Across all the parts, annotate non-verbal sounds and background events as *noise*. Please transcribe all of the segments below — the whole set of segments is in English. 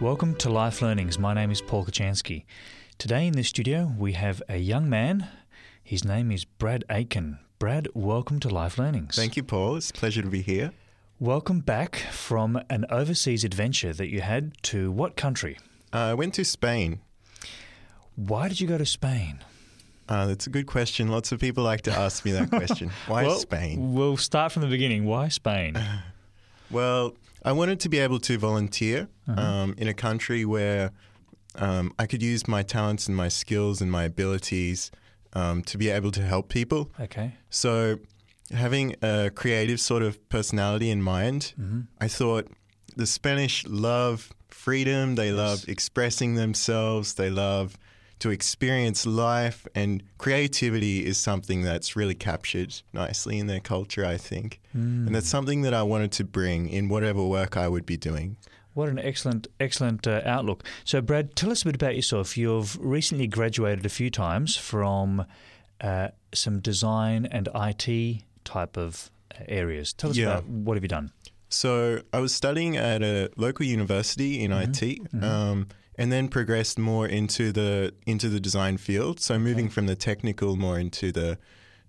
Welcome to Life Learnings. My name is Paul Kachansky. Today in the studio we have a young man. His name is Brad Aiken. Brad, welcome to Life Learnings. Thank you, Paul. It's a pleasure to be here. Welcome back from an overseas adventure that you had to what country? Uh, I went to Spain. Why did you go to Spain? Uh, that's a good question. Lots of people like to ask me that *laughs* question. Why well, Spain? We'll start from the beginning. Why Spain? *laughs* Well, I wanted to be able to volunteer Uh-huh. um, in a country where um, I could use my talents and my skills and my abilities um, to be able to help people. Okay. So, having a creative sort of personality in mind, Mm-hmm. I thought the Spanish love freedom, they love expressing themselves, they love to experience life, and creativity is something that's really captured nicely in their culture, I think. Mm. And that's something that I wanted to bring in whatever work I would be doing. What an excellent, excellent uh, outlook. So, Brad, tell us a bit about yourself. You've recently graduated a few times from uh, some design and IT type of uh, areas. Tell us Yeah. about what have you done? So I was studying at a local university in IT, um, and then progressed more into the into the design field. So moving from the technical more into the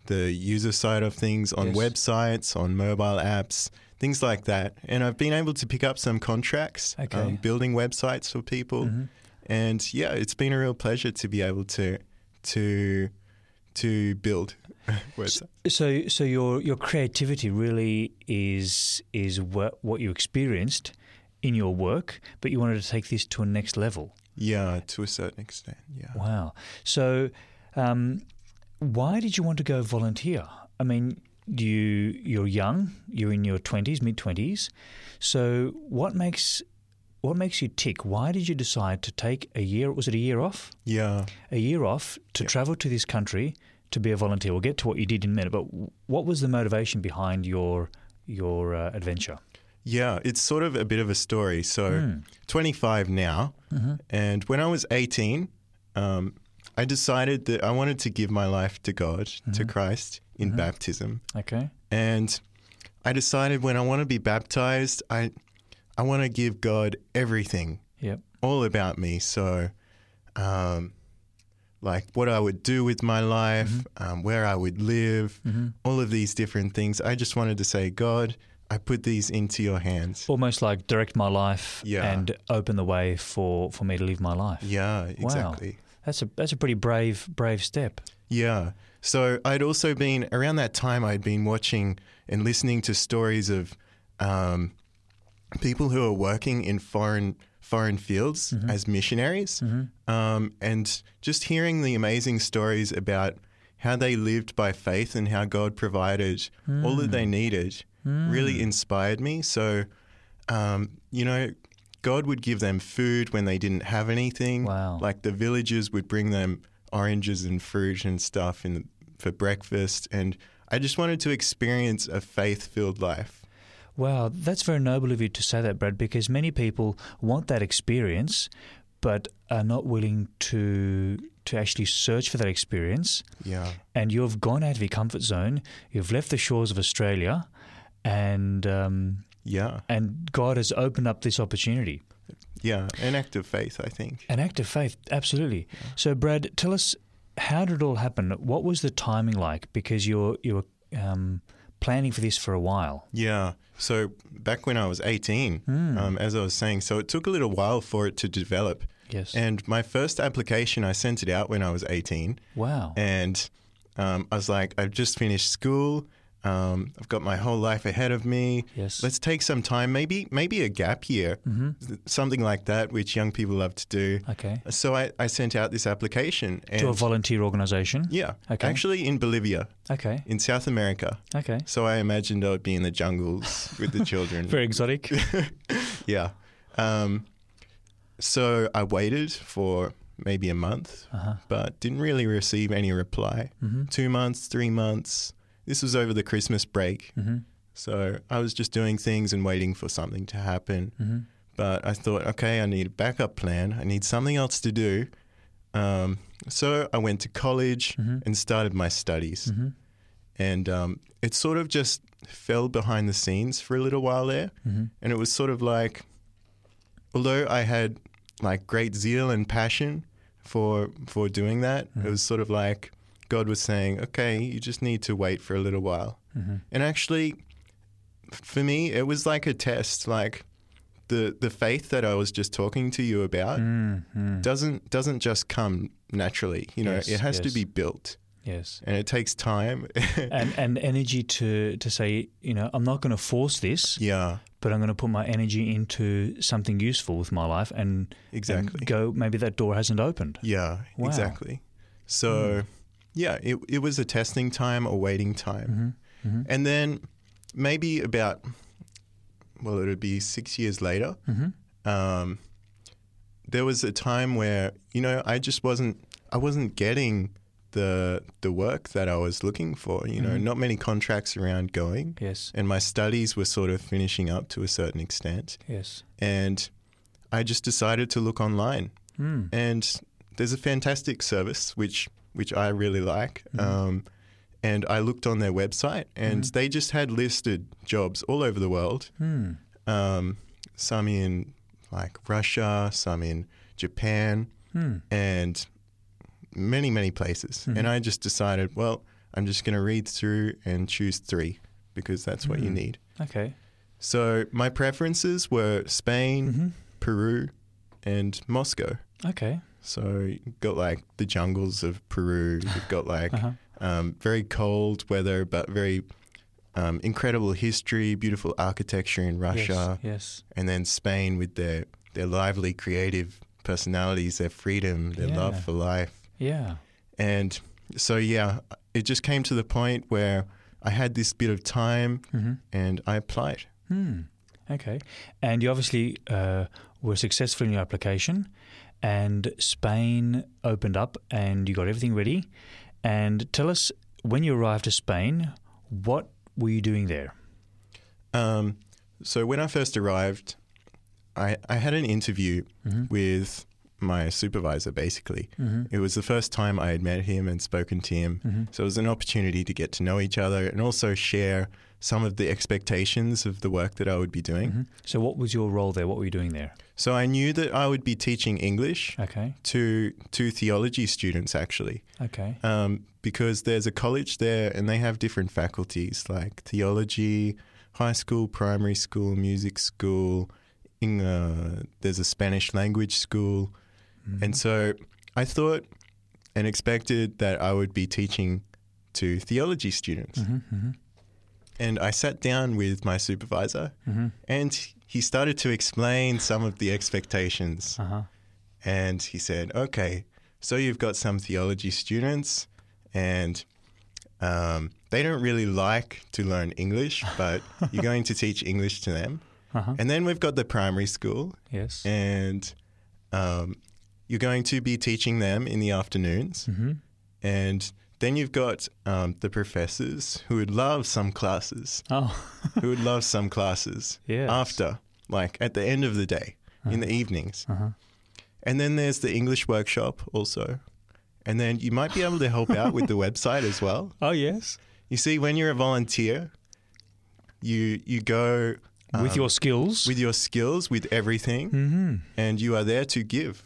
the user side of things on Yes. websites, on mobile apps, things like that. And I've been able to pick up some contracts, Okay. um, building websites for people. And yeah, it's been a real pleasure to be able to to to build *laughs* websites. So, so your your creativity really is is what what you experienced in your work, but you wanted to take this to a next level. Yeah, to a certain extent. Yeah. Wow. So, um, why did you want to go volunteer? I mean, you you're young, you're in your twenties, mid twenties. So, what makes what makes you tick? Why did you decide to take a year? Was it a year off? Yeah. A year off to travel to this country to be a volunteer. We'll get to what you did in a minute. But what was the motivation behind your your uh, adventure? Yeah, it's sort of a bit of a story. So, 25 now, and when I was 18, um, I decided that I wanted to give my life to God, to Christ in baptism. Okay. And I decided when I want to be baptized, I I want to give God everything, Yep. all about me. So, um, like what I would do with my life, um, where I would live, all of these different things. I just wanted to say, God, I put these into your hands. Almost like direct my life Yeah. and open the way for, for me to live my life. Yeah, exactly. That's a that's a pretty brave brave step. Yeah. So I'd also been around that time. I'd been watching and listening to stories of um, people who are working in foreign foreign fields as missionaries, um, and just hearing the amazing stories about how they lived by faith and how God provided all that they needed really inspired me. So, um, you know, God would give them food when they didn't have anything. Wow. Like the villagers would bring them oranges and fruit and stuff in the, for breakfast, and I just wanted to experience a faith-filled life. Wow, that's very noble of you to say that, Brad, because many people want that experience, but are not willing to to actually search for that experience. Yeah. And you've gone out of your comfort zone. You've left the shores of Australia, and um, Yeah. and God has opened up this opportunity. Yeah. An act of faith, I think. An act of faith, absolutely. So, Brad, tell us how did it all happen? What was the timing like? Because you're you were um, planning for this for a while. Yeah. So back when I was 18, um, as I was saying, so it took a little while for it to develop. Yes. And my first application, I sent it out when I was 18. wow. And um, I was like, I've just finished school. Um, I've got my whole life ahead of me. Yes. Let's take some time, maybe maybe a gap year, something like that, which young people love to do. Okay. So I, I sent out this application. And To a volunteer organisation. yeah, Okay. actually in Bolivia, Okay. in South America. Okay. So I imagined I would be in the jungles with the *laughs* children. Very exotic. *laughs* yeah. Um, so I waited for maybe a month, Uh-huh. but didn't really receive any reply. Mm-hmm. Two months, three months. This was over the Christmas break. Mm-hmm. So I was just doing things and waiting for something to happen. Mm-hmm. But I thought, okay, I need a backup plan. I need something else to do. Um, so I went to college Mhm. and started my studies. Mm-hmm. And um, it sort of just fell behind the scenes for a little while there. Mm-hmm. And it was sort of like although I had like great zeal and passion for for doing that, it was sort of like God was saying, "Okay, you just need to wait for a little while." And actually, for me, it was like a test. Like the the faith that I was just talking to you about Mm, doesn't doesn't just come naturally. You know, Yes, it has to be built, Yes. and it takes time. *laughs* And and energy to to say, you know, I'm not going to force this, yeah, but I'm going to put my energy into something useful with my life and, and exactly. go. Maybe that door hasn't opened. Yeah, Wow. Exactly. So, yeah, it it was a testing time, a waiting time, Mm-hmm. and then maybe about well, it would be six years later. Mm-hmm. Um, there was a time where you know I just wasn't I wasn't getting the the work that I was looking for. You know, Mhm. not many contracts around going, Yes. and my studies were sort of finishing up to a certain extent, Yes. and I just decided to look online Mm. and there's a fantastic service which which I really like. Um, and I looked on their website, and they just had listed jobs all over the world. Mm. Um, some in like Russia, some in Japan, Mm. and many many places. And I just decided, well, I'm just going to read through and choose three because that's what you need. Okay. So my preferences were Spain, Mm-hmm. Peru, and Moscow. Okay. So you've got like the jungles of Peru. You've got *sighs* like Uh-huh. um, very cold weather, but very um, incredible history, beautiful architecture in Russia, Yes. yes. and then Spain with their their lively, creative personalities, their freedom, their love for life, Yeah. and so yeah, it just came to the point where I had this bit of time, Mm-hmm. and I applied. Hmm. Okay. And you obviously uh, were successful in your application, and Spain opened up, and you got everything ready. And tell us when you arrived to Spain, what were you doing there? Um, so when I first arrived, I, I had an interview with my supervisor. Basically, it was the first time I had met him and spoken to him. So it was an opportunity to get to know each other and also share some of the expectations of the work that I would be doing. So, what was your role there? What were you doing there? So I knew that I would be teaching English Okay. to to theology students actually. Okay. um, because there's a college there and they have different faculties like theology, high school, primary school, music school. In, uh, there's a Spanish language school, and so I thought and expected that I would be teaching to theology students. Mm-hmm. And I sat down with my supervisor, Mm-hmm. and he started to explain some of the expectations. Uh huh. And he said, okay, so you've got some theology students, and um, they don't really like to learn English, *laughs* but you're going to teach English to them. Uh-huh. And then we've got the primary school, Yes. and um, you're going to be teaching them in the afternoons. Mm-hmm. And then you've got um, the professors who would love some classes, Oh. who would love *laughs* some classes Yes. after, like at the end of the day, in the evenings. Uh-huh. And then there's the English workshop also. And then you might be able to help out with the *laughs* website as well. Oh yes. You see, when you're a volunteer, you you go with um, your skills. with your skills, with everything, mm-hmm. and you are there to give.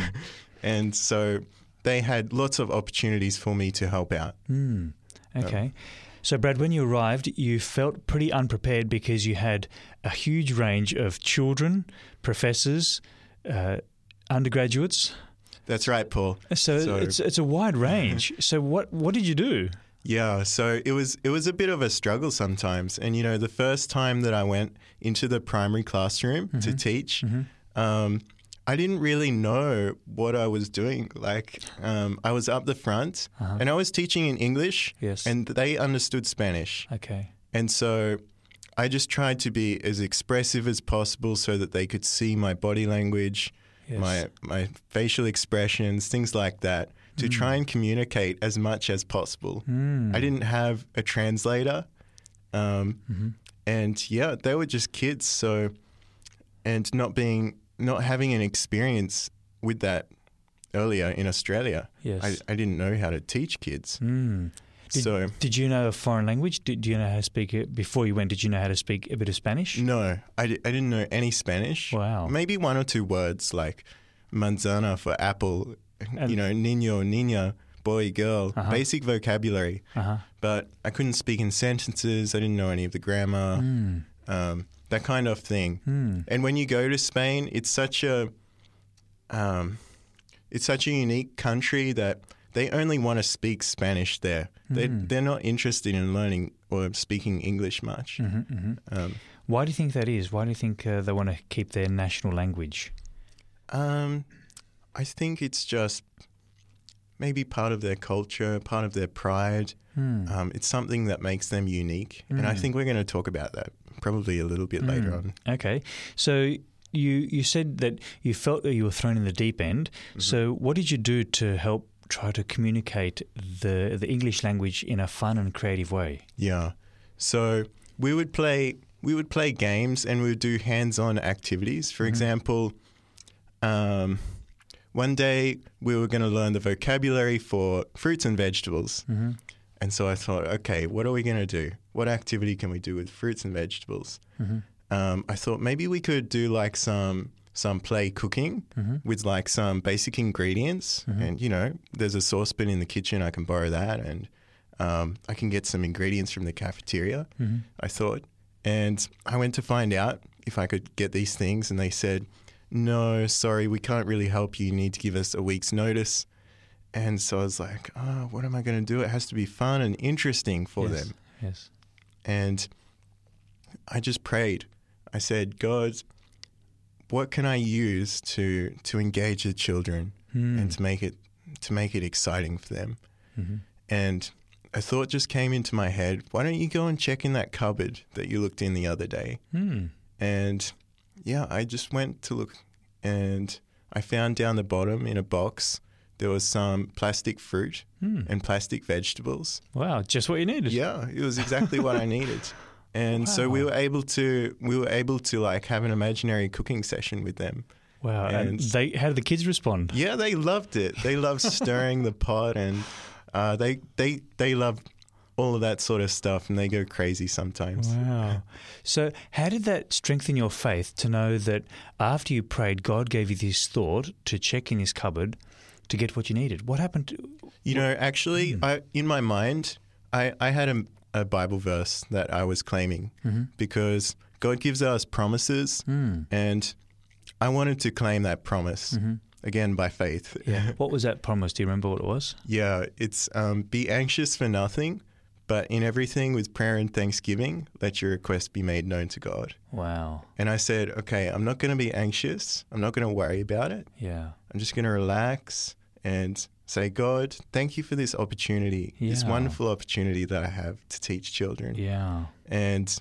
*laughs* and so they had lots of opportunities for me to help out. Mm. Okay. So, Brad, when you arrived, you felt pretty unprepared because you had a huge range of children, professors, uh, undergraduates. That's right, Paul. So, So- it's it's a wide range. *laughs* so, what what did you do? Yeah, so it was it was a bit of a struggle sometimes, and you know, the first time that I went into the primary classroom to teach, um, I didn't really know what I was doing. Like, um, I was up the front, and I was teaching in English, Yes. and they understood Spanish, Okay. and so I just tried to be as expressive as possible so that they could see my body language, Yes. my my facial expressions, things like that, to try and communicate as much as possible. Mm. I didn't have a translator, um, and yeah, they were just kids. So, and not being not having an experience with that earlier in Australia, Yes. I, I didn't know how to teach kids. Mm. Did, so did you know a foreign language? Did, do you know how to speak it before you went? Did you know how to speak a bit of Spanish? no, I, I didn't know any Spanish. Wow. Maybe one or two words like manzana for apple, And- you know, niño, niña, boy, girl, Uh-huh. basic vocabulary. Uh huh. But I couldn't speak in sentences. I didn't know any of the grammar, Mm. um, that kind of thing. Mm. And when you go to Spain, it's such a um, it's such a unique country that they only want to speak Spanish there. They Mm. they're not interested in learning or speaking English much. hmm hmm Um, Why do you think that is? Why do you think uh, they want to keep their national language? um, I think it's just maybe part of their culture, part of their pride. Hmm. Um, it's something that makes them unique, and I Mm. think we're going to talk about that probably a little bit later Mm. on. Okay, so you you said that you felt that you were thrown in the deep end. Mm-hmm. So what did you do to help try to communicate the the English language in a fun and creative way? Yeah. So we would play we would play games and we would do hands-on activities. For example, um, one day we were going to learn the vocabulary for fruits and vegetables. Mm-hmm. And so I thought, okay, what are we going to do? What activity can we do with fruits and vegetables? Mm-hmm. Um, I thought maybe we could do like some some play cooking Mm-hmm. with like some basic ingredients, and you know, there's a saucepan in the kitchen. I can borrow that, and um, I can get some ingredients from the cafeteria. Mm-hmm. I thought, and I went to find out if I could get these things, and they said, "No, sorry, we can't really help you. You need to give us a week's notice." And so I was like, "Oh, what am I going to do? It has to be fun and interesting for yes. them." Yes. And I just prayed. I said, God, what can I use to to engage the children Hmm. and to make it to make it exciting for them? Mhm. And a thought just came into my head. Why don't you go and check in that cupboard that you looked in the other day? Hmm. And yeah, I just went to look and I found down the bottom in a box there was some plastic fruit Hmm. and plastic vegetables. Wow, just what you needed. Yeah, it was exactly what I needed. *laughs* And so we were able to we were able to like have an imaginary cooking session with them. Wow. And, And- they how did the kids respond? Yeah, they loved it. They loved *laughs* stirring the pot and uh, they they they love all of that sort of stuff and they go crazy sometimes. Wow. So, how did that strengthen your faith to know that after you prayed, God gave you this thought to check in his cupboard to get what you needed? What happened? To, You know, actually, I, in my mind, I, I had a, a Bible verse that I was claiming because God gives us promises, Hmm. and I wanted to claim that promise again by faith. yeah. *laughs* what was that promise? Do you remember what it was? Yeah, it's um, be anxious for nothing, but in everything with prayer and thanksgiving, let your request be made known to God. Wow. And I said, okay, I'm not going to be anxious. I'm not going to worry about it. Yeah. I'm just going to relax and say, God, thank you for this opportunity, this wonderful opportunity that I have to teach children. Yeah. And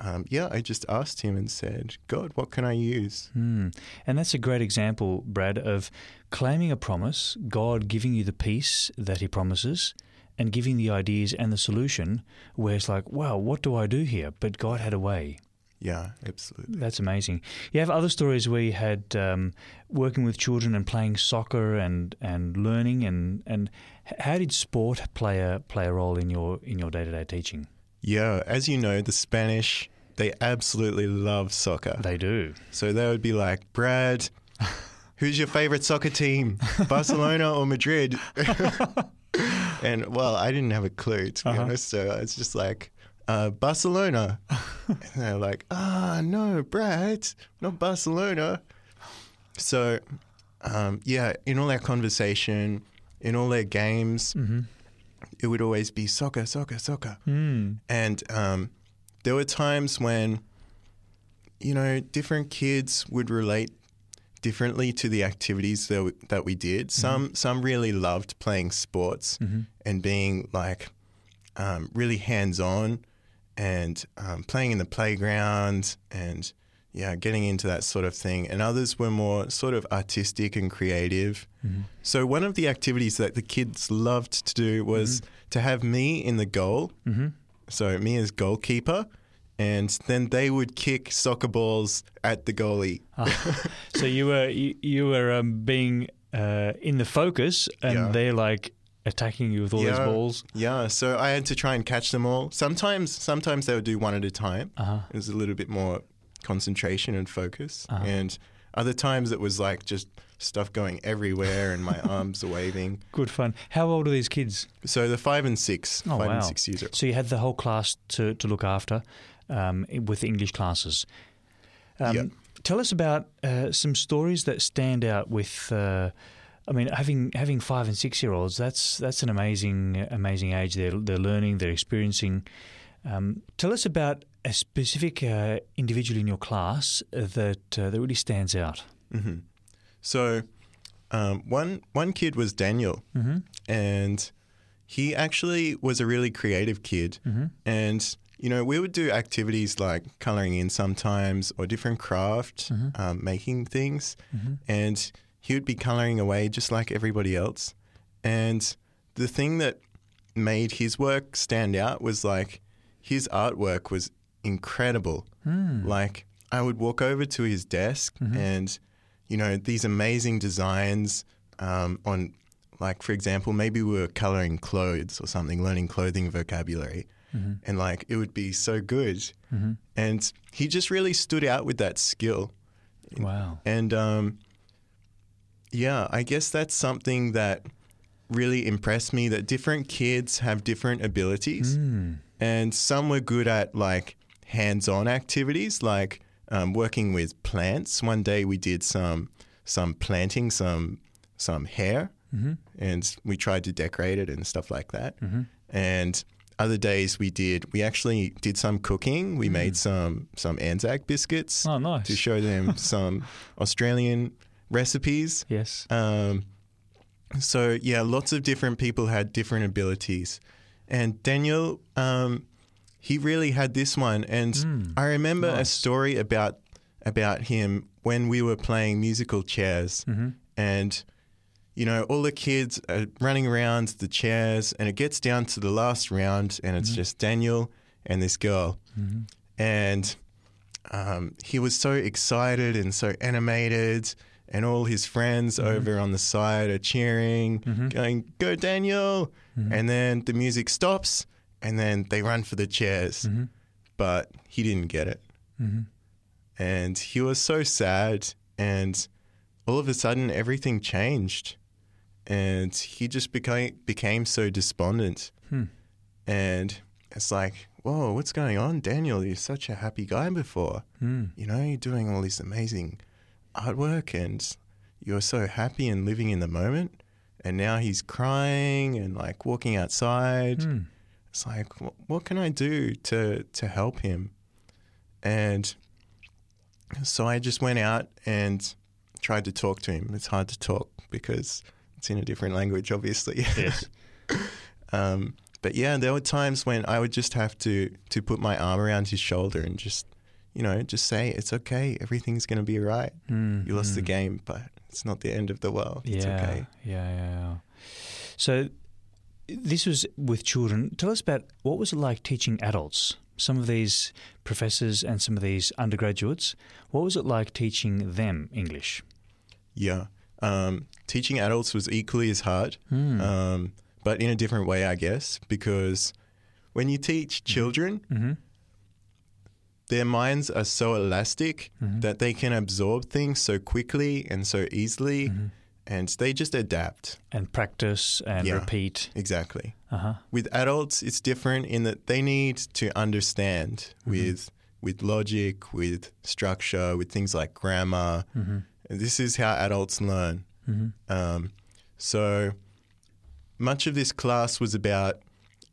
um, yeah, I just asked him and said, God, what can I use? Hmm. And that's a great example, Brad, of claiming a promise, God giving you the peace that He promises, and giving the ideas and the solution, where it's like, wow, what do I do here? But God had a way. Yeah, absolutely. That's amazing. You have other stories where you had um, working with children and playing soccer and, and learning and, and how did sport play a play a role in your in your day to day teaching? Yeah, as you know, the Spanish, they absolutely love soccer. They do. So they would be like, Brad, *laughs* who's your favorite soccer team? Barcelona or Madrid? *laughs* and well, I didn't have a clue, to be Uh-huh. honest. So it's just like, uh, Barcelona. *laughs* and they're like, ah, no, Brad, not Barcelona. So, um, yeah, in all our conversation, in all their games, Mm-hmm. it would always be soccer, soccer, soccer. Mm. And um, there were times when, you know, different kids would relate differently to the activities that we, that we did. Some some really loved playing sports and being like um, really hands on and um, playing in the playground and yeah, getting into that sort of thing. And others were more sort of artistic and creative. So one of the activities that the kids loved to do was to have me in the goal. Mm-hmm. So me as goalkeeper, and then they would kick soccer balls at the goalie. *laughs* So you were you, you were um, being uh, in the focus, and Yeah. they're like attacking you with all those Yeah. balls. Yeah, so I had to try and catch them all. Sometimes, sometimes they would do one at a time. Uh-huh. It was a little bit more concentration and focus, Uh-huh. and other times it was like just stuff going everywhere and my *laughs* arms are waving. Good fun. How old are these kids? So the five and six, Oh, five wow. and six years old. So you had the whole class to, to look after um, with English classes. Um, Yeah. Tell us about uh, some stories that stand out with. Uh, I mean, having having five and six year olds that's that's an amazing amazing age. They're they're learning, they're experiencing. Um, tell us about a specific uh, individual in your class that uh, that really stands out. hmm So um, one one kid was Daniel, Mm-hmm. and he actually was a really creative kid. Mm-hmm. And you know, we would do activities like coloring in sometimes, or different craft, Mhm. um, making things, Mm-hmm. and he would be coloring away just like everybody else. And the thing that made his work stand out was like his artwork was incredible. Mm. Like I would walk over to his desk Mhm. and you know these amazing designs um, on like for example maybe we were coloring clothes or something learning clothing vocabulary Mm-hmm. and like it would be so good Mm-hmm. and he just really stood out with that skill Wow. and um, yeah I guess that's something that really impressed me that different kids have different abilities Mm. and some were good at like hands-on activities like um, working with plants one day we did some some planting some some hair Mm-hmm. and we tried to decorate it and stuff like that Mm-hmm. and other days we did we actually did some cooking we Mm. made some some anzac biscuits Oh, nice. to show them *laughs* some australian recipes yes. um, so yeah, lots of different people had different abilities, and Daniel, um, he really had this one. And Mm, I remember a story about about him when we were playing musical chairs, Mm-hmm. and you know all the kids are running around the chairs, and it gets down to the last round, and it's Mhm. just Daniel and this girl, Mm-hmm. and um, he was so excited and so animated, and all his friends Mhm. over on the side are cheering, Mhm. going, "Go Daniel!" Mhm. And then the music stops, and then they run for the chairs, Mm-hmm. but he didn't get it, Mm-hmm. and he was so sad, and all of a sudden everything changed, and he just became became so despondent. Hmm. And it's like, whoa, what's going on? Daniel, you're such a happy guy before. Mm. You know, you're doing all this amazing artwork and you're so happy and living in the moment. And now he's crying and like walking outside. Mm. It's like, what can I do to, to help him? And so I just went out and tried to talk to him. It's hard to talk because it's in a different language, obviously. Yes. *laughs* Um, but yeah, there were times when I would just have to to put my arm around his shoulder and just, you know, just say it's okay, everything's going to be right. Mm. You lost the game, but it's not the end of the world. Yeah, It's okay. yeah, yeah, yeah. So this was with children. Tell us about what was it like teaching adults? Some of these professors and some of these undergraduates. What was it like teaching them English? Yeah. Um, teaching adults was equally as hard, Mm. um, but in a different way, I guess, because when you teach children, hmm their minds are so elastic Mhm. that they can absorb things so quickly and so easily, Mhm. and they just adapt. And practice and Yeah. repeat. Exactly. Uh huh. with adults it's different in that they need to understand with with logic with structure with things like grammar hmm and this is how adults learn hmm um, so much of this class was about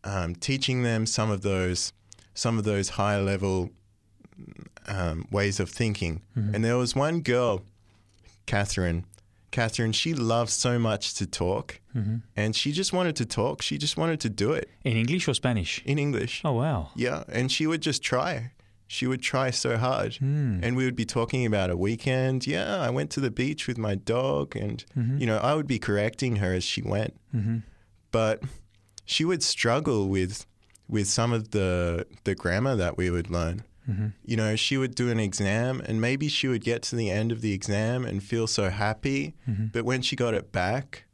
um, teaching them some of those some of those high level um, ways of thinking Mhm. and there was one girl Catherine Catherine she loved so much to talk hmm and she just wanted to talk she just wanted to do it In English or Spanish? in English. Oh wow. Yeah, and she would just try. She would try so hard. Mm. And we would be talking about a weekend. Yeah, I went to the beach with my dog and Mhm. you know, I would be correcting her as she went. hmm But she would struggle with with some of the the grammar that we would learn. hmm You know, she would do an exam and maybe she would get to the end of the exam and feel so happy, hmm but when she got it back,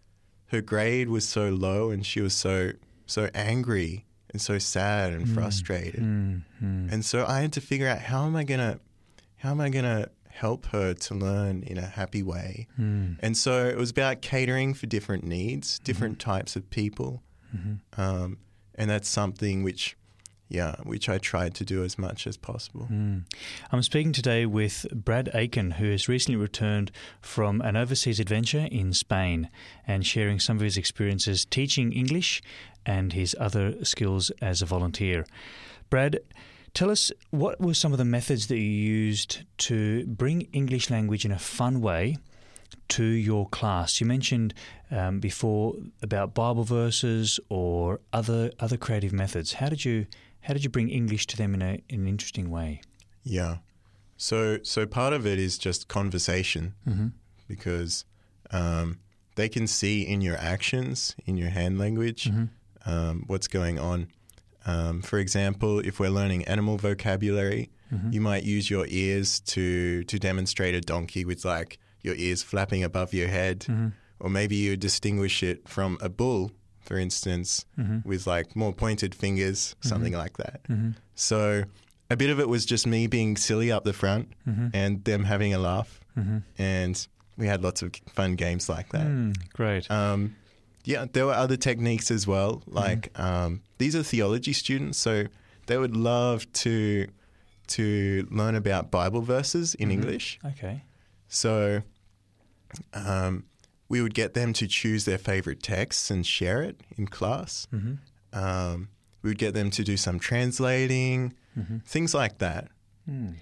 her grade was so low and she was so so angry and so sad and frustrated. Mm, mm. And so I had to figure out how am I gonna how am I gonna help her to learn in a happy way. Mm. And so it was about catering for different needs, different types of people, Mhm. um, and that's something which, yeah, which I tried to do as much as possible. Mm. I'm speaking today with Brad Aiken, who has recently returned from an overseas adventure in Spain and sharing some of his experiences teaching English and his other skills as a volunteer. Brad, tell us what were some of the methods that you used to bring English language in a fun way to your class? You mentioned um, before about Bible verses or other other creative methods. How did you how did you bring English to them in, a, in an interesting way? Yeah. So so part of it is just conversation Mm-hmm. because um, they can see in your actions, in your hand language, Mhm. um, what's going on. Um, for example, if we're learning animal vocabulary, Mhm. you might use your ears to to demonstrate a donkey with like your ears flapping above your head, Mhm. or maybe you distinguish it from a bull, for instance, Mhm. with like more pointed fingers, something like that. Mhm. So a bit of it was just me being silly up the front Mhm. and them having a laugh, Mhm. and we had lots of fun games like that. Mm, great. Um, yeah, there were other techniques as well. Like um, these are theology students, so they would love to to learn about Bible verses in. English. Okay. So um, we would get them to choose their favorite texts and share it in class. Mm-hmm. Um, we would get them to do some translating, Mm-hmm. things like that. Mm.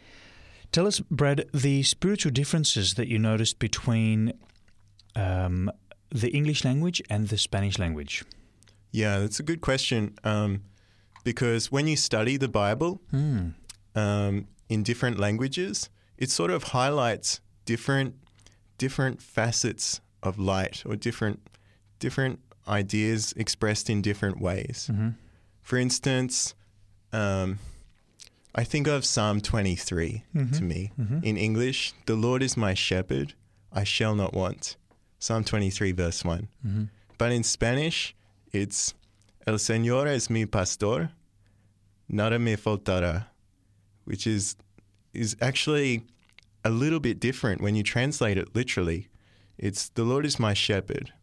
Tell us, Brad, the spiritual differences that you noticed between um, the English language and the Spanish language. Yeah, that's a good question. Um, because when you study the Bible Mm. um, in different languages, it sort of highlights different different facets of light or different different ideas expressed in different ways. Mm-hmm. For instance, um, I think of Psalm 23 Mhm. to me. Mhm. In English, the Lord is my shepherd, I shall not want. Psalm 23, verse 1. Mm-hmm. But in Spanish, it's El Señor es mi pastor, nada me faltará, which is is actually a little bit different when you translate it literally. It's the Lord is my shepherd,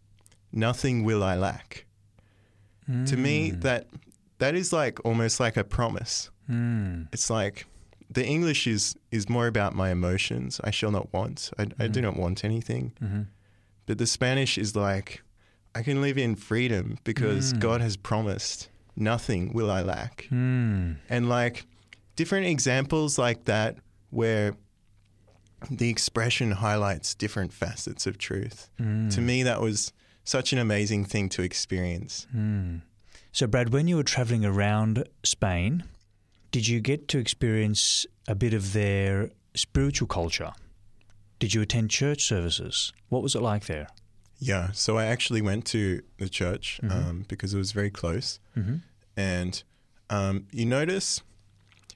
nothing will I lack. To me, that that is like almost like a promise. Mm. It's like the English is is more about my emotions. I shall not want. I, I do not want anything. Mm-hmm. But the Spanish is like, I can live in freedom because Mm. God has promised nothing will I lack. Mm. And like different examples like that where the expression highlights different facets of truth. Mm. To me, that was such an amazing thing to experience. Mm. So, Brad, when you were traveling around Spain, did you get to experience a bit of their spiritual culture? Did you attend church services? What was it like there? Yeah. So I actually went to the church Mhm. um, because it was very close. Mm-hmm. and um, you notice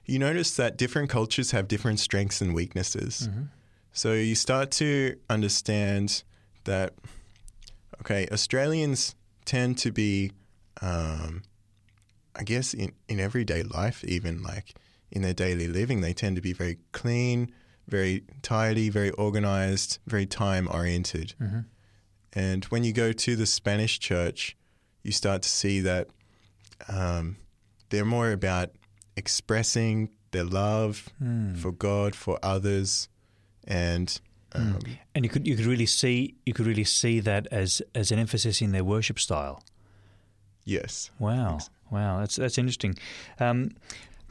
you notice that different cultures have different strengths and weaknesses. Mm-hmm. So you start to understand that okay, Australians tend to be, um, I guess, in in everyday life, even like in their daily living, they tend to be very clean, very tidy, very organized, very time oriented. Mm-hmm. And when you go to the Spanish church, you start to see that um, they're more about expressing their love Mm. for God, for others, and um, And you could you could really see you could really see that as as an emphasis in their worship style. yes, Wow, wow, that's that's interesting. Um,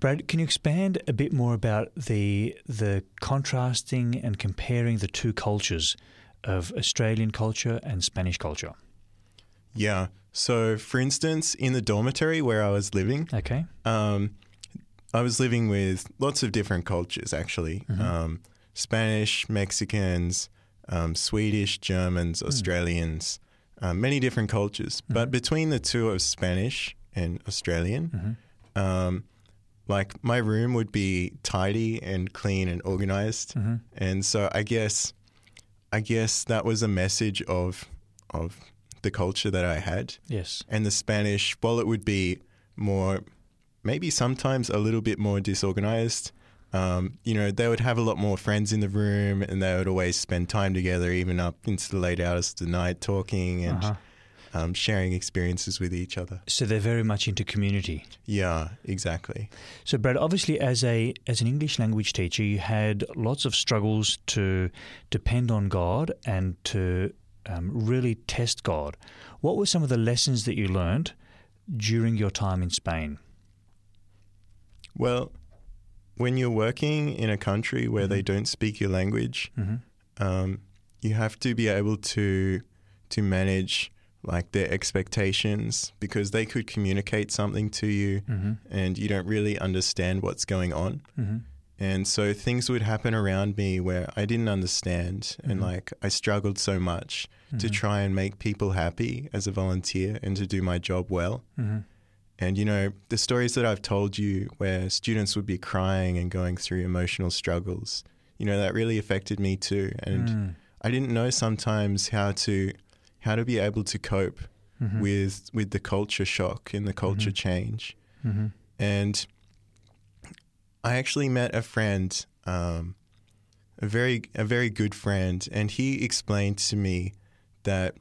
Brad, can you expand a bit more about the the contrasting and comparing the two cultures of Australian culture and Spanish culture? yeah. So, for instance, in the dormitory where I was living, Okay. um, I was living with lots of different cultures actually Mhm. Um, Spanish, Mexicans, um, Swedish, Germans, Australians, uh, many different cultures. But between the two of Spanish and Australian, Mm-hmm. um, like my room would be tidy and clean and organized. Mm-hmm. And so I guess, I guess that was a message of, of the culture that I had. Yes. And the Spanish, while it would be more, maybe sometimes a little bit more disorganized, um, you know, they would have a lot more friends in the room and they would always spend time together, even up into the late hours of the night, talking and Uh-huh. um, sharing experiences with each other. So they're very much into community. Yeah, exactly. So, Brad, obviously, as a as an English language teacher, you had lots of struggles to depend on God and to um, really test God. What were some of the lessons that you learned during your time in Spain? Well, when you're working in a country where they don't speak your language, Mm-hmm. um, you have to be able to to manage like their expectations because they could communicate something to you Mm-hmm. and you don't really understand what's going on. Mm-hmm. And so things would happen around me where I didn't understand and Mhm. like I struggled so much to try and make people happy as a volunteer and to do my job well. Mm-hmm. And you know, the stories that I've told you where students would be crying and going through emotional struggles, you know, that really affected me too. And Mm. I didn't know sometimes how to how to be able to cope Mhm. with with the culture shock and the culture change. Mhm. And I actually met a friend, um, a very a very good friend, and he explained to me that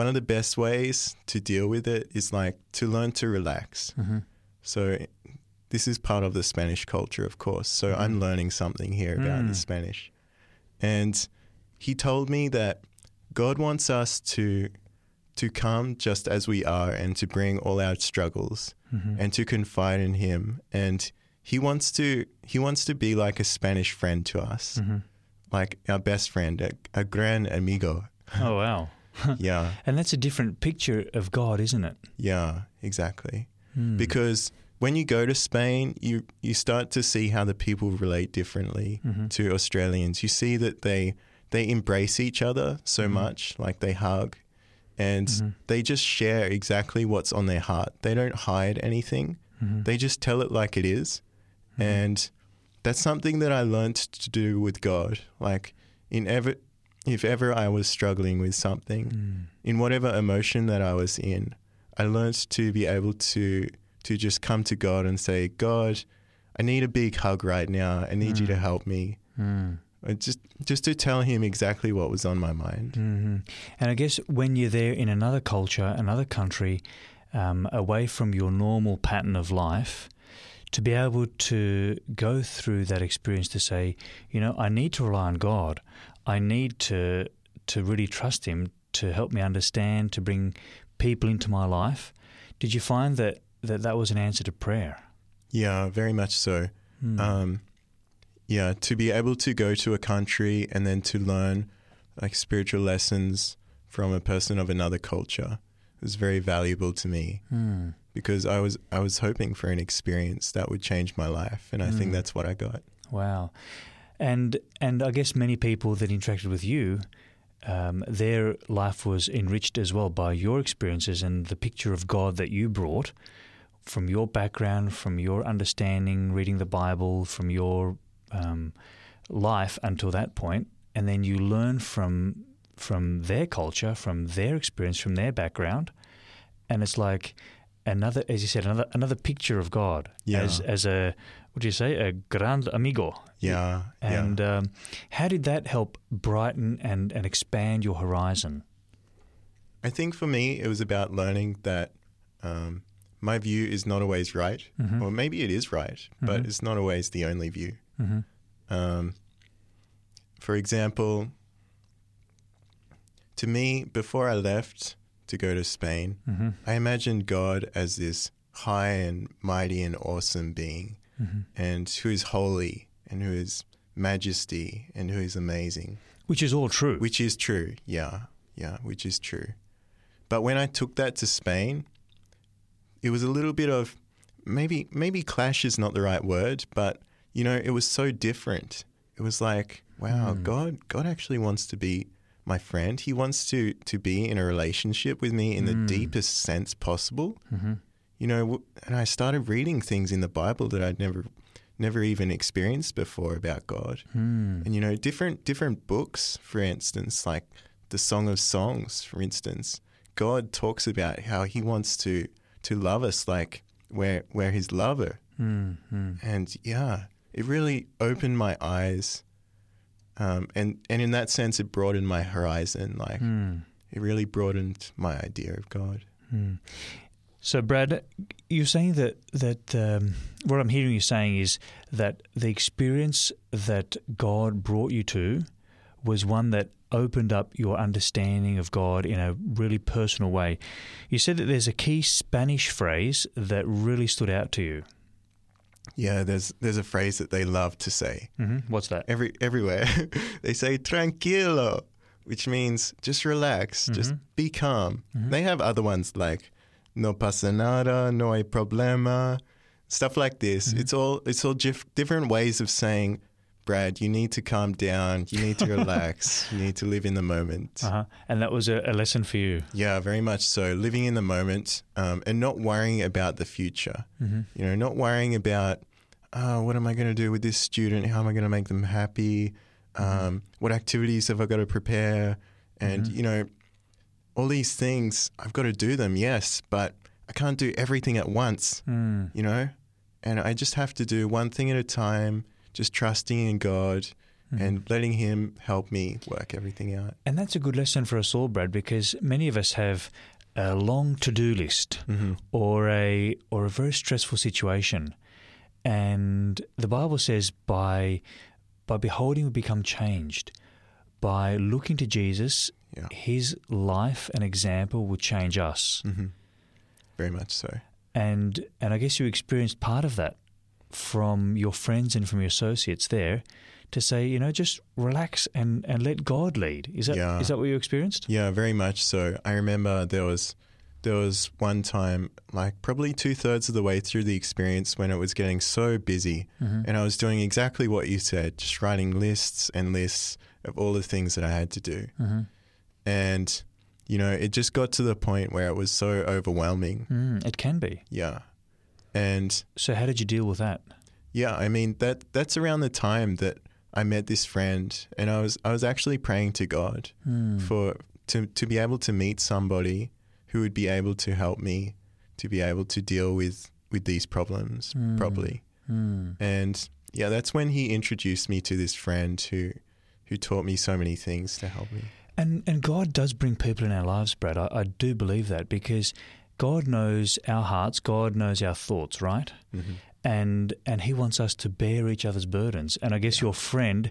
one of the best ways to deal with it is like to learn to relax. Mhm. So this is part of the Spanish culture, of course. So I'm learning something here about Mm. the Spanish. And he told me that God wants us to to come just as we are and to bring all our struggles Mhm. and to confide in him and he wants to he wants to be like a Spanish friend to us. Mhm. Like our best friend, a, a gran amigo. Oh wow! *laughs* Yeah. And that's a different picture of God, isn't it? Yeah, exactly. Mm. because when you go to Spain, you you start to see how the people relate differently Mhm. to Australians. You see that they they embrace each other so Mhm. much, like they hug, and Mhm. they just share exactly what's on their heart. They don't hide anything. Mhm. They just tell it like it is. Mhm. and that's something that I learned to do with God. Like in ever, if ever I was struggling with something, Mm. in whatever emotion that I was in, I learned to be able to to just come to God and say, God, I need a big hug right now. I need you to Mm. help me. Mm. Just just to tell him exactly what was on my mind. hmm And I guess when you're there in another culture, another country, um, away from your normal pattern of life, to be able to go through that experience to say, you know, I need to rely on God. I need to to really trust Him to help me understand, to bring people into my life. Did you find that that, that was an answer to prayer? Yeah, very much so. Mm. Um, yeah, to be able to go to a country and then to learn like spiritual lessons from a person of another culture was very valuable to me Mm. because I was I was hoping for an experience that would change my life, and I think Mm. that's what I got. Wow, and and I guess many people that interacted with you, um, their life was enriched as well by your experiences and the picture of God that you brought from your background, from your understanding, reading the Bible, from your um, life until that point, and then you learn from from their culture, from their experience, from their background, and it's like another, as you said, another another picture of God Yeah. as as a do you say, a grand amigo. Yeah, yeah. And um, how did that help brighten and, and expand your horizon? I think for me, it was about learning that um, my view is not always right, Mhm. or maybe it is right, but Mhm. it's not always the only view. Mm-hmm. Um, for example, to me, before I left to go to Spain, Mm-hmm. I imagined God as this high and mighty and awesome being, Mm-hmm. and who is holy and who is majesty and who is amazing. Which is all true. Which is true, yeah, yeah, which is true. But when I took that to Spain, it was a little bit of maybe maybe clash is not the right word, but you know, it was so different. It was like, wow, Hmm. God God actually wants to be my friend. He wants to to be in a relationship with me in the Hmm. deepest sense possible. mm-hmm. You know, and I started reading things in the Bible that I'd never never even experienced before about God mm. and you know different different books for instance like the song of songs for instance God talks about how He wants to to love us like we're we're His lover, Mm-hmm. and yeah, it really opened my eyes, um, and and in that sense, it broadened my horizon. Like Mm. it really broadened my idea of God. Mm. So, Brad, you're saying that that um, what I'm hearing you saying is that the experience that God brought you to was one that opened up your understanding of God in a really personal way. You said that there's a key Spanish phrase that really stood out to you. Yeah, there's there's a phrase that they love to say Mm-hmm. What's that? every everywhere. *laughs* they say tranquilo, which means just relax, just Mhm. be calm. Mhm. They have other ones like no pasa nada, no hay problema, stuff like this. Mhm. It's all it's all dif- different ways of saying, Brad, you need to calm down, you need to *laughs* relax, you need to live in the moment. Uh-huh. And that was a, a lesson for you. Yeah, very much so. Living in the moment um, and not worrying about the future. Mm-hmm. You know, not worrying about, oh, what am I going to do with this student? How am I going to make them happy? Um, what activities have I got to prepare? And, Mhm. you know, all these things, I've got to do them, yes, but I can't do everything at once, Mm. you know? And I just have to do one thing at a time, just trusting in God Mhm. and letting Him help me work everything out. And that's a good lesson for us all, Brad, because many of us have a long to-do list hmm or a or a very stressful situation, and the Bible says by by beholding we become changed. By looking to Jesus, Yeah. His life and example will change us. hmm Very much so. And and I guess you experienced part of that from your friends and from your associates there to say, you know, just relax and, and let God lead. Is that is Yeah. that what you experienced? Yeah, very much so. I remember there was there was one time, like probably two thirds of the way through the experience, when it was getting so busy, Mm-hmm. and I was doing exactly what you said, just writing lists and lists of all the things that I had to do, Mm-hmm. and you know, it just got to the point where it was so overwhelming. Mm, it can be. Yeah, and So how did you deal with that? yeah, I mean that that's around the time that I met this friend, and I was I was actually praying to God Mm. for to to be able to meet somebody who would be able to help me to be able to deal with with these problems Mm. properly. Mm. And yeah, that's when he introduced me to this friend who who taught me so many things to help me. And and God does bring people in our lives, Brad. I, I do believe that because God knows our hearts, God knows our thoughts, right? hmm And and He wants us to bear each other's burdens. And I guess your friend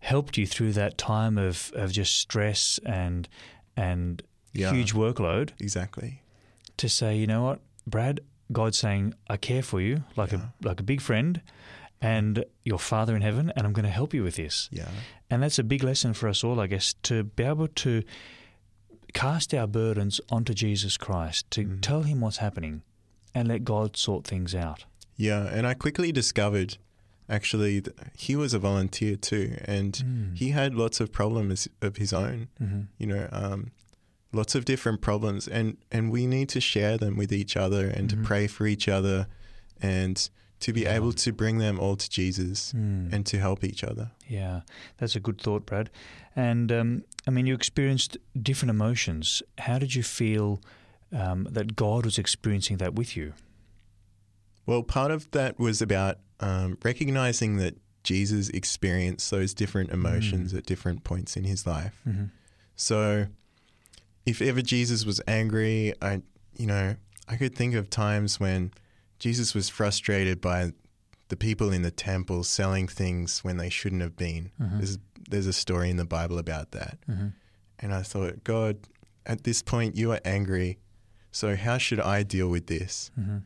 helped you through that time of, of just stress and and Yeah. huge workload Exactly. to say, you know what, Brad, God's saying, I care for you like Yeah. a like a big friend and your father in heaven and I'm going to help you with this. Yeah. And that's a big lesson for us all, I guess, to be able to cast our burdens onto Jesus Christ, to Mhm. tell him what's happening and let God sort things out. Yeah, and I quickly discovered actually that he was a volunteer too and Mm. he had lots of problems of his own. hmm you know, um, lots of different problems, and and we need to share them with each other and Mhm. to pray for each other, and to be Yeah. able to bring them all to Jesus Mm. and to help each other. Yeah, that's a good thought, Brad. And um, I mean, you experienced different emotions. How did you feel um, that God was experiencing that with you? Well, part of that was about um, recognizing that Jesus experienced those different emotions at different points in his life. hmm So, if ever Jesus was angry, I, you know, I could think of times when Jesus was frustrated by the people in the temple selling things when they shouldn't have been. Mhm. There's, there's a story in the Bible about that. hmm And I thought, God, at this point, you are angry. So, how should I deal with this? hmm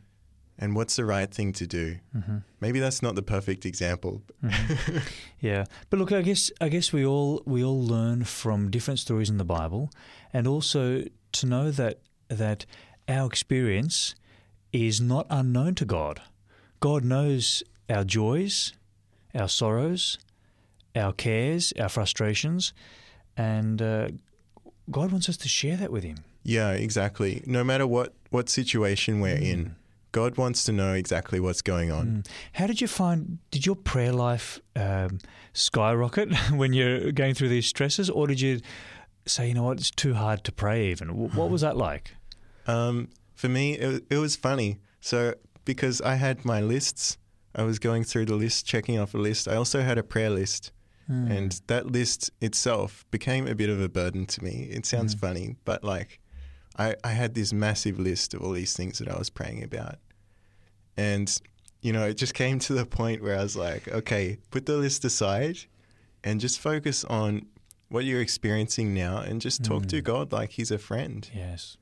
And what's the right thing to do? hmm Maybe that's not the perfect example. Mhm. *laughs* Yeah, but look, I guess I guess we all we all learn from different stories in the Bible, and also to know that that our experience is not unknown to God. God knows our joys, our sorrows, our cares, our frustrations, and uh, God wants us to share that with Him. yeah, exactly. No matter what, what situation we're in, God wants to know exactly what's going on. Mm. How did you find? Did your prayer life um, skyrocket *laughs* when you're going through these stresses, or did you say, you know what, it's too hard to pray even? What was that like? Um, for me, it, it was funny. So because I had my lists, I was going through the list, checking off a list. I also had a prayer list, Hmm. and that list itself became a bit of a burden to me. It sounds Mm. funny, but like, I, I had this massive list of all these things that I was praying about, and you know, it just came to the point where I was like, okay, put the list aside, and just focus on what you're experiencing now, and just talk to Mm. God like He's a friend. Yes.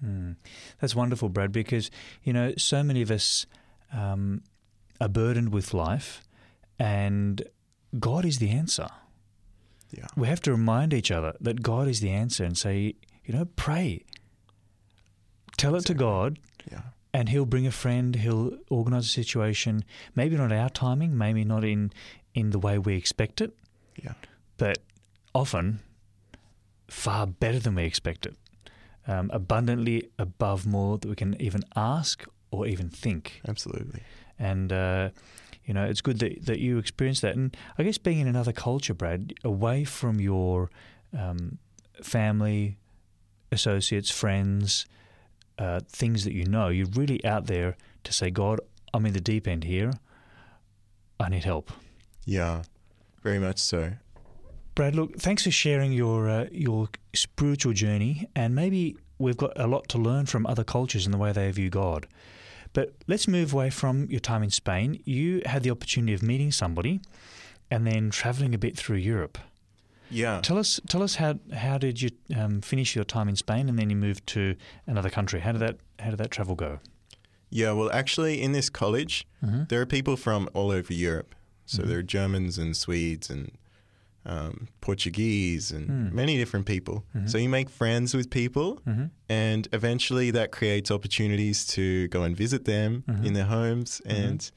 Hmm. That's wonderful, Brad, because, you know, so many of us um, are burdened with life and God is the answer. Yeah. We have to remind each other that God is the answer and say, you know, pray. Tell it to God Yeah. and he'll bring a friend, he'll organize a situation, maybe not our timing, maybe not in, in the way we expect it, Yeah. but often far better than we expected, um, abundantly above more that we can even ask or even think. Absolutely. And, uh, you know, it's good that, that you experience that. And I guess being in another culture, Brad, away from your um, family, associates, friends, uh, things that you know, you're really out there to say, God, I'm in the deep end here. I need help. Yeah. Very much so. Brad, look, thanks for sharing your uh, your spiritual journey, and maybe we've got a lot to learn from other cultures and the way they view God. But let's move away from your time in Spain. You had the opportunity of meeting somebody, and then traveling a bit through Europe. Yeah. Tell us, tell us how how did you um, finish your time in Spain, and then you moved to another country? How did that how did that travel go? Yeah. Well, actually, in this college, Mm-hmm. there are people from all over Europe. So Mhm. there are Germans and Swedes and um, Portuguese and Hmm. many different people. Mhm. So you make friends with people, Mm-hmm. and eventually that creates opportunities to go and visit them Mhm. in their homes Mhm. and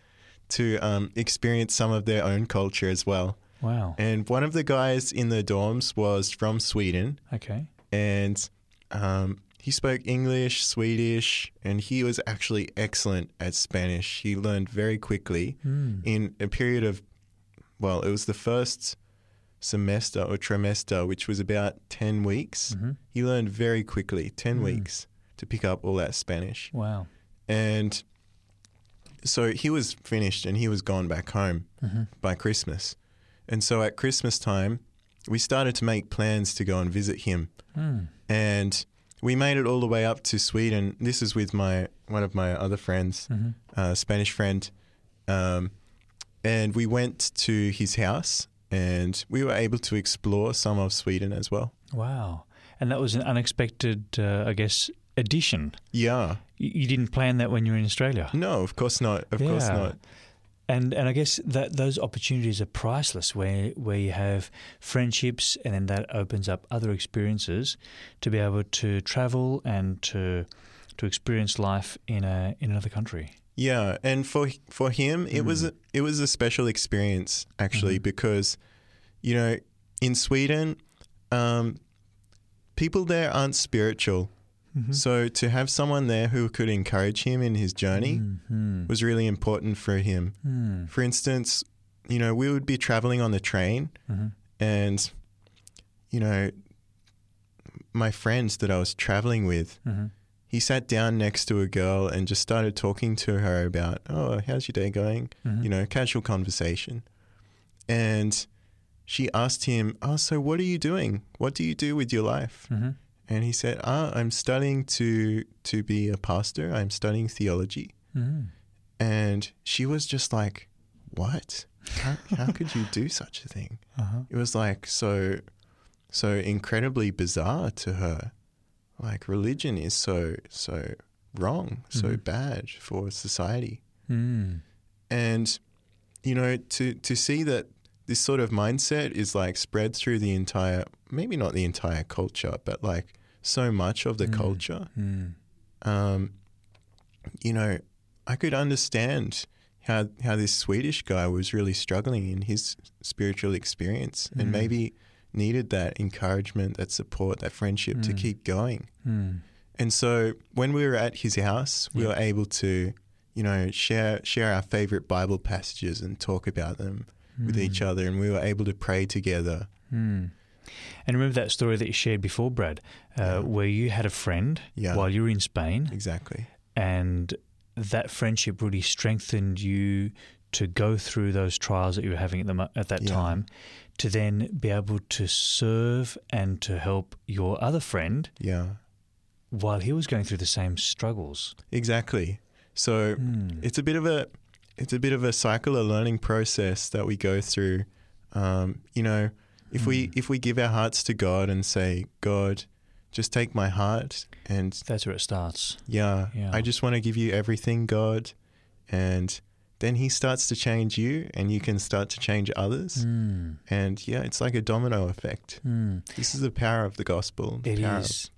to um, experience some of their own culture as well. Wow. And one of the guys in the dorms was from Sweden, Okay. and um, he spoke English, Swedish, and he was actually excellent at Spanish. He learned very quickly Mm. in a period of, well, it was the first semester or trimester, which was about 10 weeks. hmm He learned very quickly, 10 Mm. weeks, to pick up all that Spanish. Wow. And so he was finished and he was gone back home hmm by Christmas. And so at Christmas time, we started to make plans to go and visit him. Mm. And we made it all the way up to Sweden. This is with my one of my other friends, hmm uh, Spanish friend. Um, and we went to his house and we were able to explore some of Sweden as well. Wow. And that was an unexpected, uh, I guess, addition. Yeah. You, you didn't plan that when you were in Australia. No, of course not. Of course not. And and I guess that those opportunities are priceless where where you have friendships and then that opens up other experiences to be able to travel and to to experience life in a in another country. Yeah, and for for him, it was Mm. a, it was a special experience actually Mhm. because, you know, in Sweden, um, people there aren't spiritual. Mm-hmm. So to have someone there who could encourage him in his journey Mhm. was really important for him. Mm. For instance, you know, we would be traveling on the train, Mhm. and you know, my friends that I was traveling with, Mhm. He sat down next to a girl and just started talking to her about, oh, how's your day going? Mhm. you know, casual conversation. And she asked him, Oh, so what are you doing? What do you do with your life? Mhm. And he said, Ah, I'm studying to to be a pastor. I'm studying theology. Mhm. And she was just like, What? How, how could you do such a thing? *laughs* Uh-huh. It was like so so incredibly bizarre to her. Like religion is so so wrong, so Mhm. bad for society. Mm. and you know to to see that this sort of mindset is like spread through the entire maybe not the entire culture but like so much of the Mm. culture Mm. um you know i could understand how how this swedish guy was really struggling in his spiritual experience and Mm. maybe needed that encouragement that support that friendship to Mm. keep going Mm. and so when we were at his house, we Yeah. were able to, you know, share share our favorite Bible passages and talk about them with each Mm. other, and we were able to pray together. Mm. And remember that story that you shared before, Brad, uh, Yeah. where you had a friend Yeah. while you were in Spain, Exactly. and that friendship really strengthened you to go through those trials that you were having at, the, at that Yeah. time, to then be able to serve and to help your other friend Yeah. while he was going through the same struggles. Exactly. So Hmm. it's a bit of a it's a bit of a cycle, a learning process that we go through. Um, you know, if we Mm. if we give our hearts to God and say, God, just take my heart and That's where it starts. yeah, Yeah. I just want to give you everything, God, and then He starts to change you, and you can start to change others. Hmm. And yeah, it's like a domino effect. Hmm. This is the power of the gospel, the It is.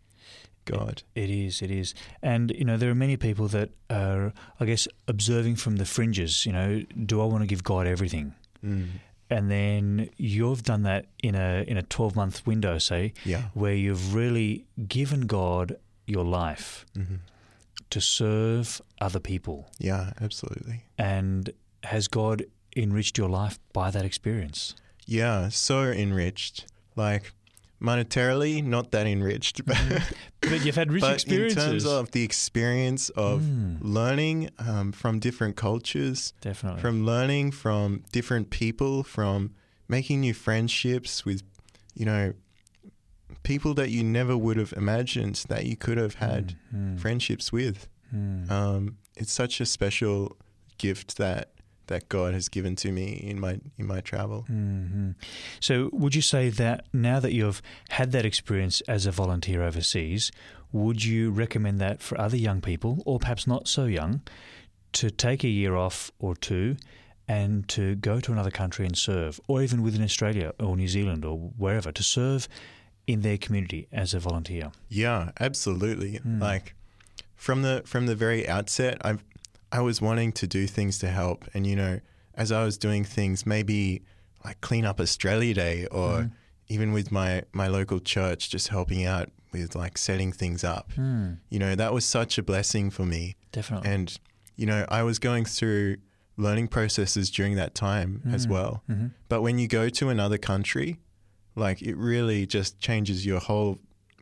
God. It is, it is. And, you know, there are many people that are, I guess, observing from the fringes, you know, do I want to give God everything? Mm. And then you've done that in a in a 12 month window, say, Yeah. where you've really given God your life hmm to serve other people. Yeah, absolutely. And has God enriched your life by that experience? Yeah, so enriched. Like monetarily, not that enriched, *laughs* But you've had rich but in terms of the experience of Mm, learning um, from different cultures, definitely. from learning from different people, from making new friendships with, you know, people that you never would have imagined that you could have had Mm, mm, friendships with. mm. Um, it's such a special gift that that God has given to me in my in my travel. hmm So, would you say that now that you've had that experience as a volunteer overseas, would you recommend that for other young people, or perhaps not so young, to take a year off or two and to go to another country and serve, or even within Australia or New Zealand or wherever, to serve in their community as a volunteer? Yeah, absolutely. Mm. Like from the from the very outset, I I was wanting to do things to help, and you know, as I was doing things, maybe like clean up Australia Day, or Mm. even with my my local church, just helping out with like setting things up. Mm, You know, that was such a blessing for me, definitely. and you know, I was going through learning processes during that time as Mm. well. hmm But when you go to another country, like it really just changes your whole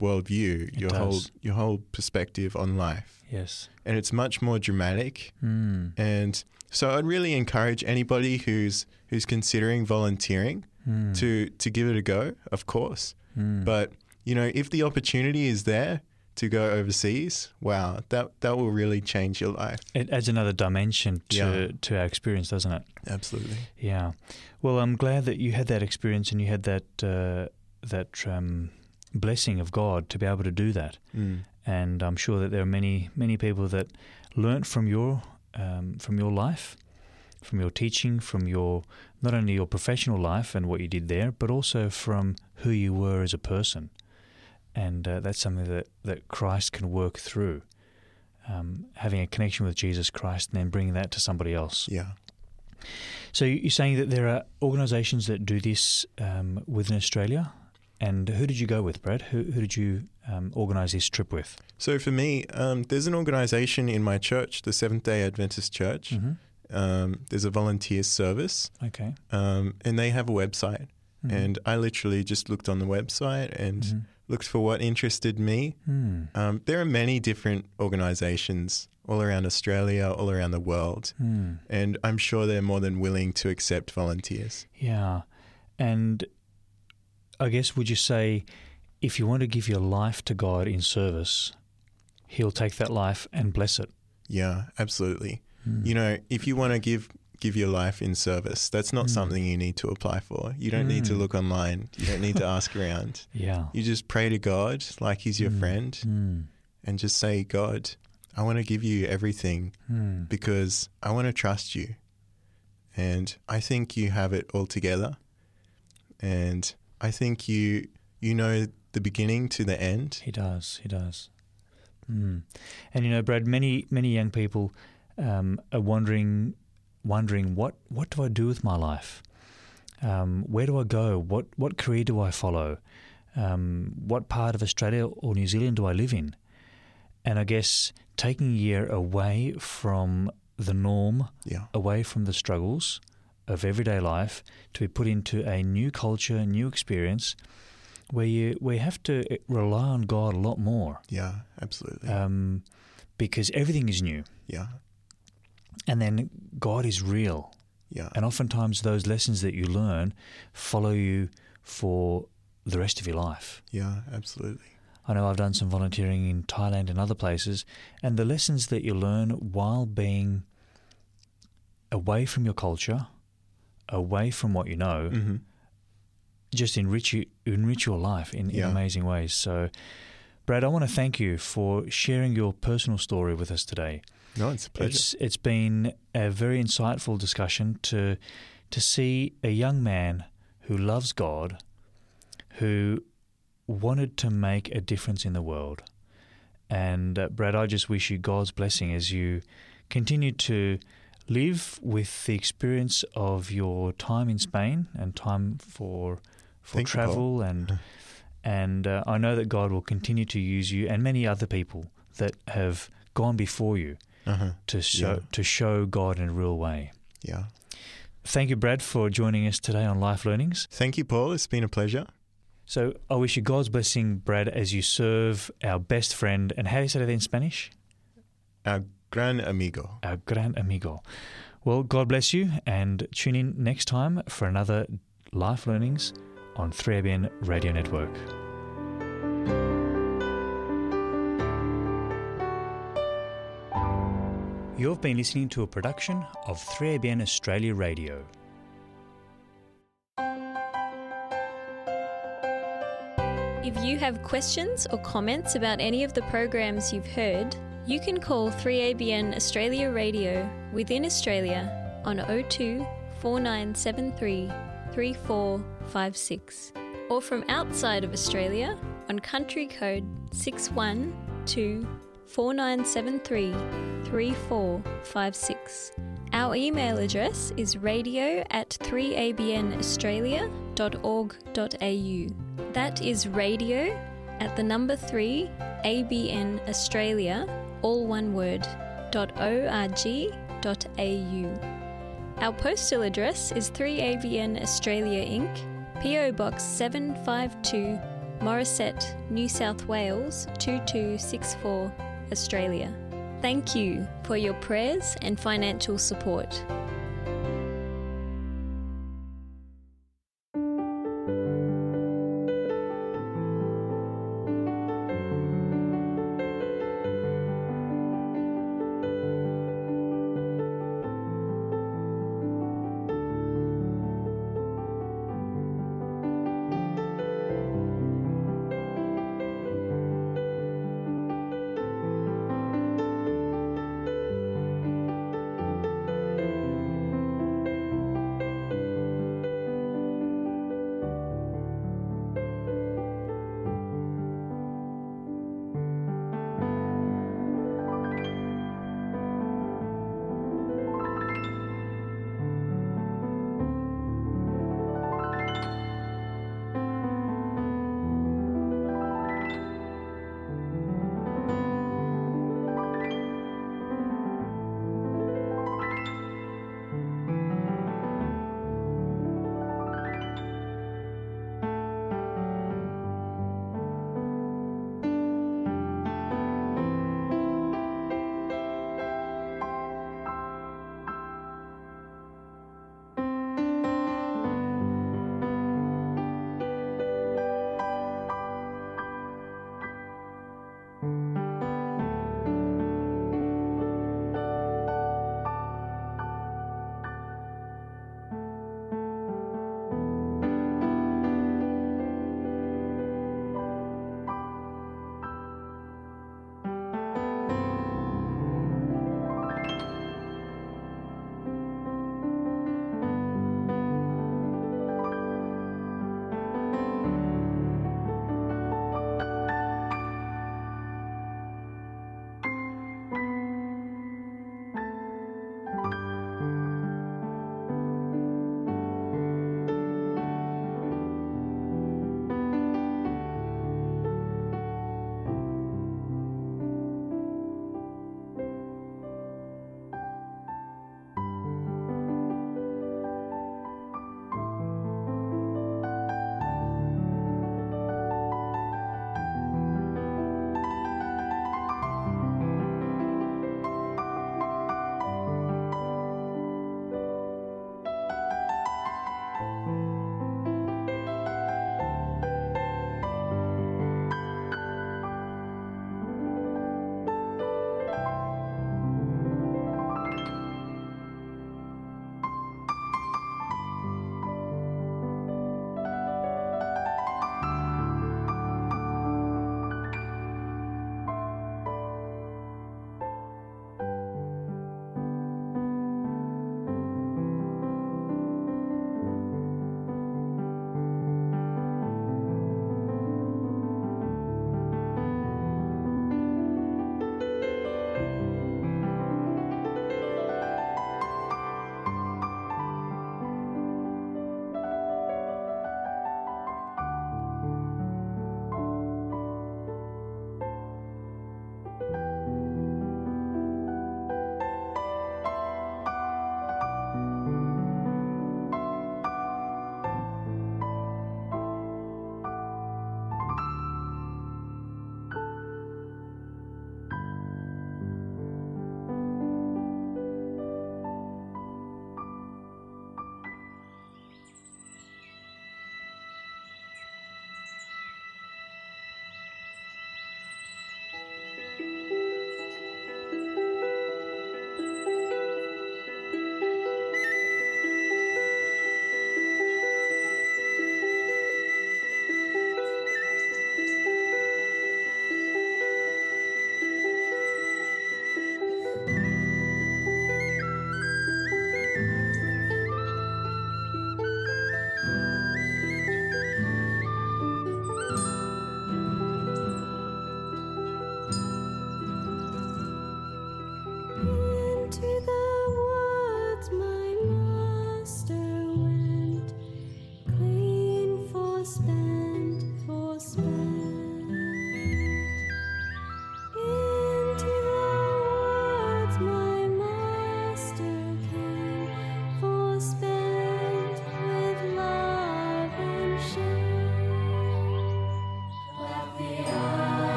worldview, It your whole your whole perspective on life, Yes. and it's much more dramatic. Mm, And so I'd really encourage anybody who's who's considering volunteering mm, to to give it a go, of course. mm. But you know, if the opportunity is there to go overseas, wow, that that will really change your life. it adds another dimension to, Yeah. to our experience, doesn't it? Absolutely. Yeah. Well, I'm glad that you had that experience and you had that uh, that um, blessing of God to be able to do that. Mm. And I'm sure that there are many many people that learnt from your um, from your life, from your teaching, from your not only your professional life and what you did there, but also from who you were as a person. And uh, that's something that, that Christ can work through. Um, having a connection with Jesus Christ and then bringing that to somebody else. Yeah. So you're saying that there are organisations that do this um, within Australia, and who did you go with, Brad? Who, who did you um, organise this trip with? So for me, um, there's an organization in my church, the Seventh Day Adventist Church. Mm-hmm. Um, there's a volunteer service, Okay. um, and they have a website. Mhm. And I literally just looked on the website and Mhm. Looked for what interested me. Hmm. Um, there are many different organizations all around Australia, all around the world, Hmm. and I'm sure they're more than willing to accept volunteers. Yeah, and I guess would you say if you want to give your life to God in service, He'll take that life and bless it. Yeah, absolutely. Hmm. You know, if you want to give give your life in service, that's not Mm. something you need to apply for. You don't need to Mm. look online. You don't need to *laughs* ask around. Yeah. You just pray to God like He's your Mm. friend Hmm. and just say, God, I want to give you everything Hmm. because I want to trust you. And I think you have it all together. And I think you you know the beginning to the end. He does. He does. Mm. And you know, Brad, many many young people um, are wondering wondering what what do I do with my life? Um, where do I go? What what career do I follow? Um, what part of Australia or New Zealand do I live in? And I guess taking a year away from the norm, Yeah. away from the struggles of everyday life, to be put into a new culture, new experience, where you you have to rely on God a lot more Yeah, absolutely. um, because everything is new, yeah, and then God is real, yeah, and oftentimes those lessons that you learn follow you for the rest of your life. yeah, absolutely. I know I've done some volunteering in Thailand and other places, and the lessons that you learn while being away from your culture, away from what you know, hmm just enrich you, enrich your life in, in amazing ways. So, Brad, I want to thank you for sharing your personal story with us today. No, it's a pleasure. It's it's been a very insightful discussion to to see a young man who loves God, who wanted to make a difference in the world. And uh, Brad, I just wish you God's blessing as you continue to live with the experience of your time in Spain and time for for Thank you, Paul. travel and *laughs* and uh, I know that God will continue to use you and many other people that have gone before you uh-huh. to show Yeah. to show God in a real way. Yeah. Thank you, Brad, for joining us today on Life Learnings. Thank you, Paul. It's been a pleasure. So I wish you God's blessing, Brad, as you serve our best friend. And how do you say that in Spanish? Our gran amigo. Our gran amigo. Well, God bless you, and tune in next time for another Life Learnings on 3ABN Radio Network. You've been listening to a production of 3ABN Australia Radio. If you have questions or comments about any of the programs you've heard, you can call 3ABN Australia Radio within Australia on 02 4973 3456 or from outside of Australia on country code 612 4973 3456. Our email address is radio at 3abnaustralia.org.au. That is radio at the number 3 ABN Australia, all one word, .org.au. Our postal address is 3ABN Australia Inc., PO Box 752, Morisset, New South Wales 2264, Australia. Thank you for your prayers and financial support.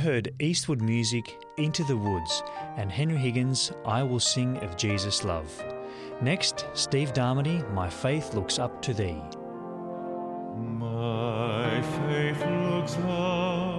Heard Eastwood Music, Into the Woods, and Henry Higgins, I Will Sing of Jesus' Love. Next, Steve Darmody, My Faith Looks Up to Thee. My faith looks up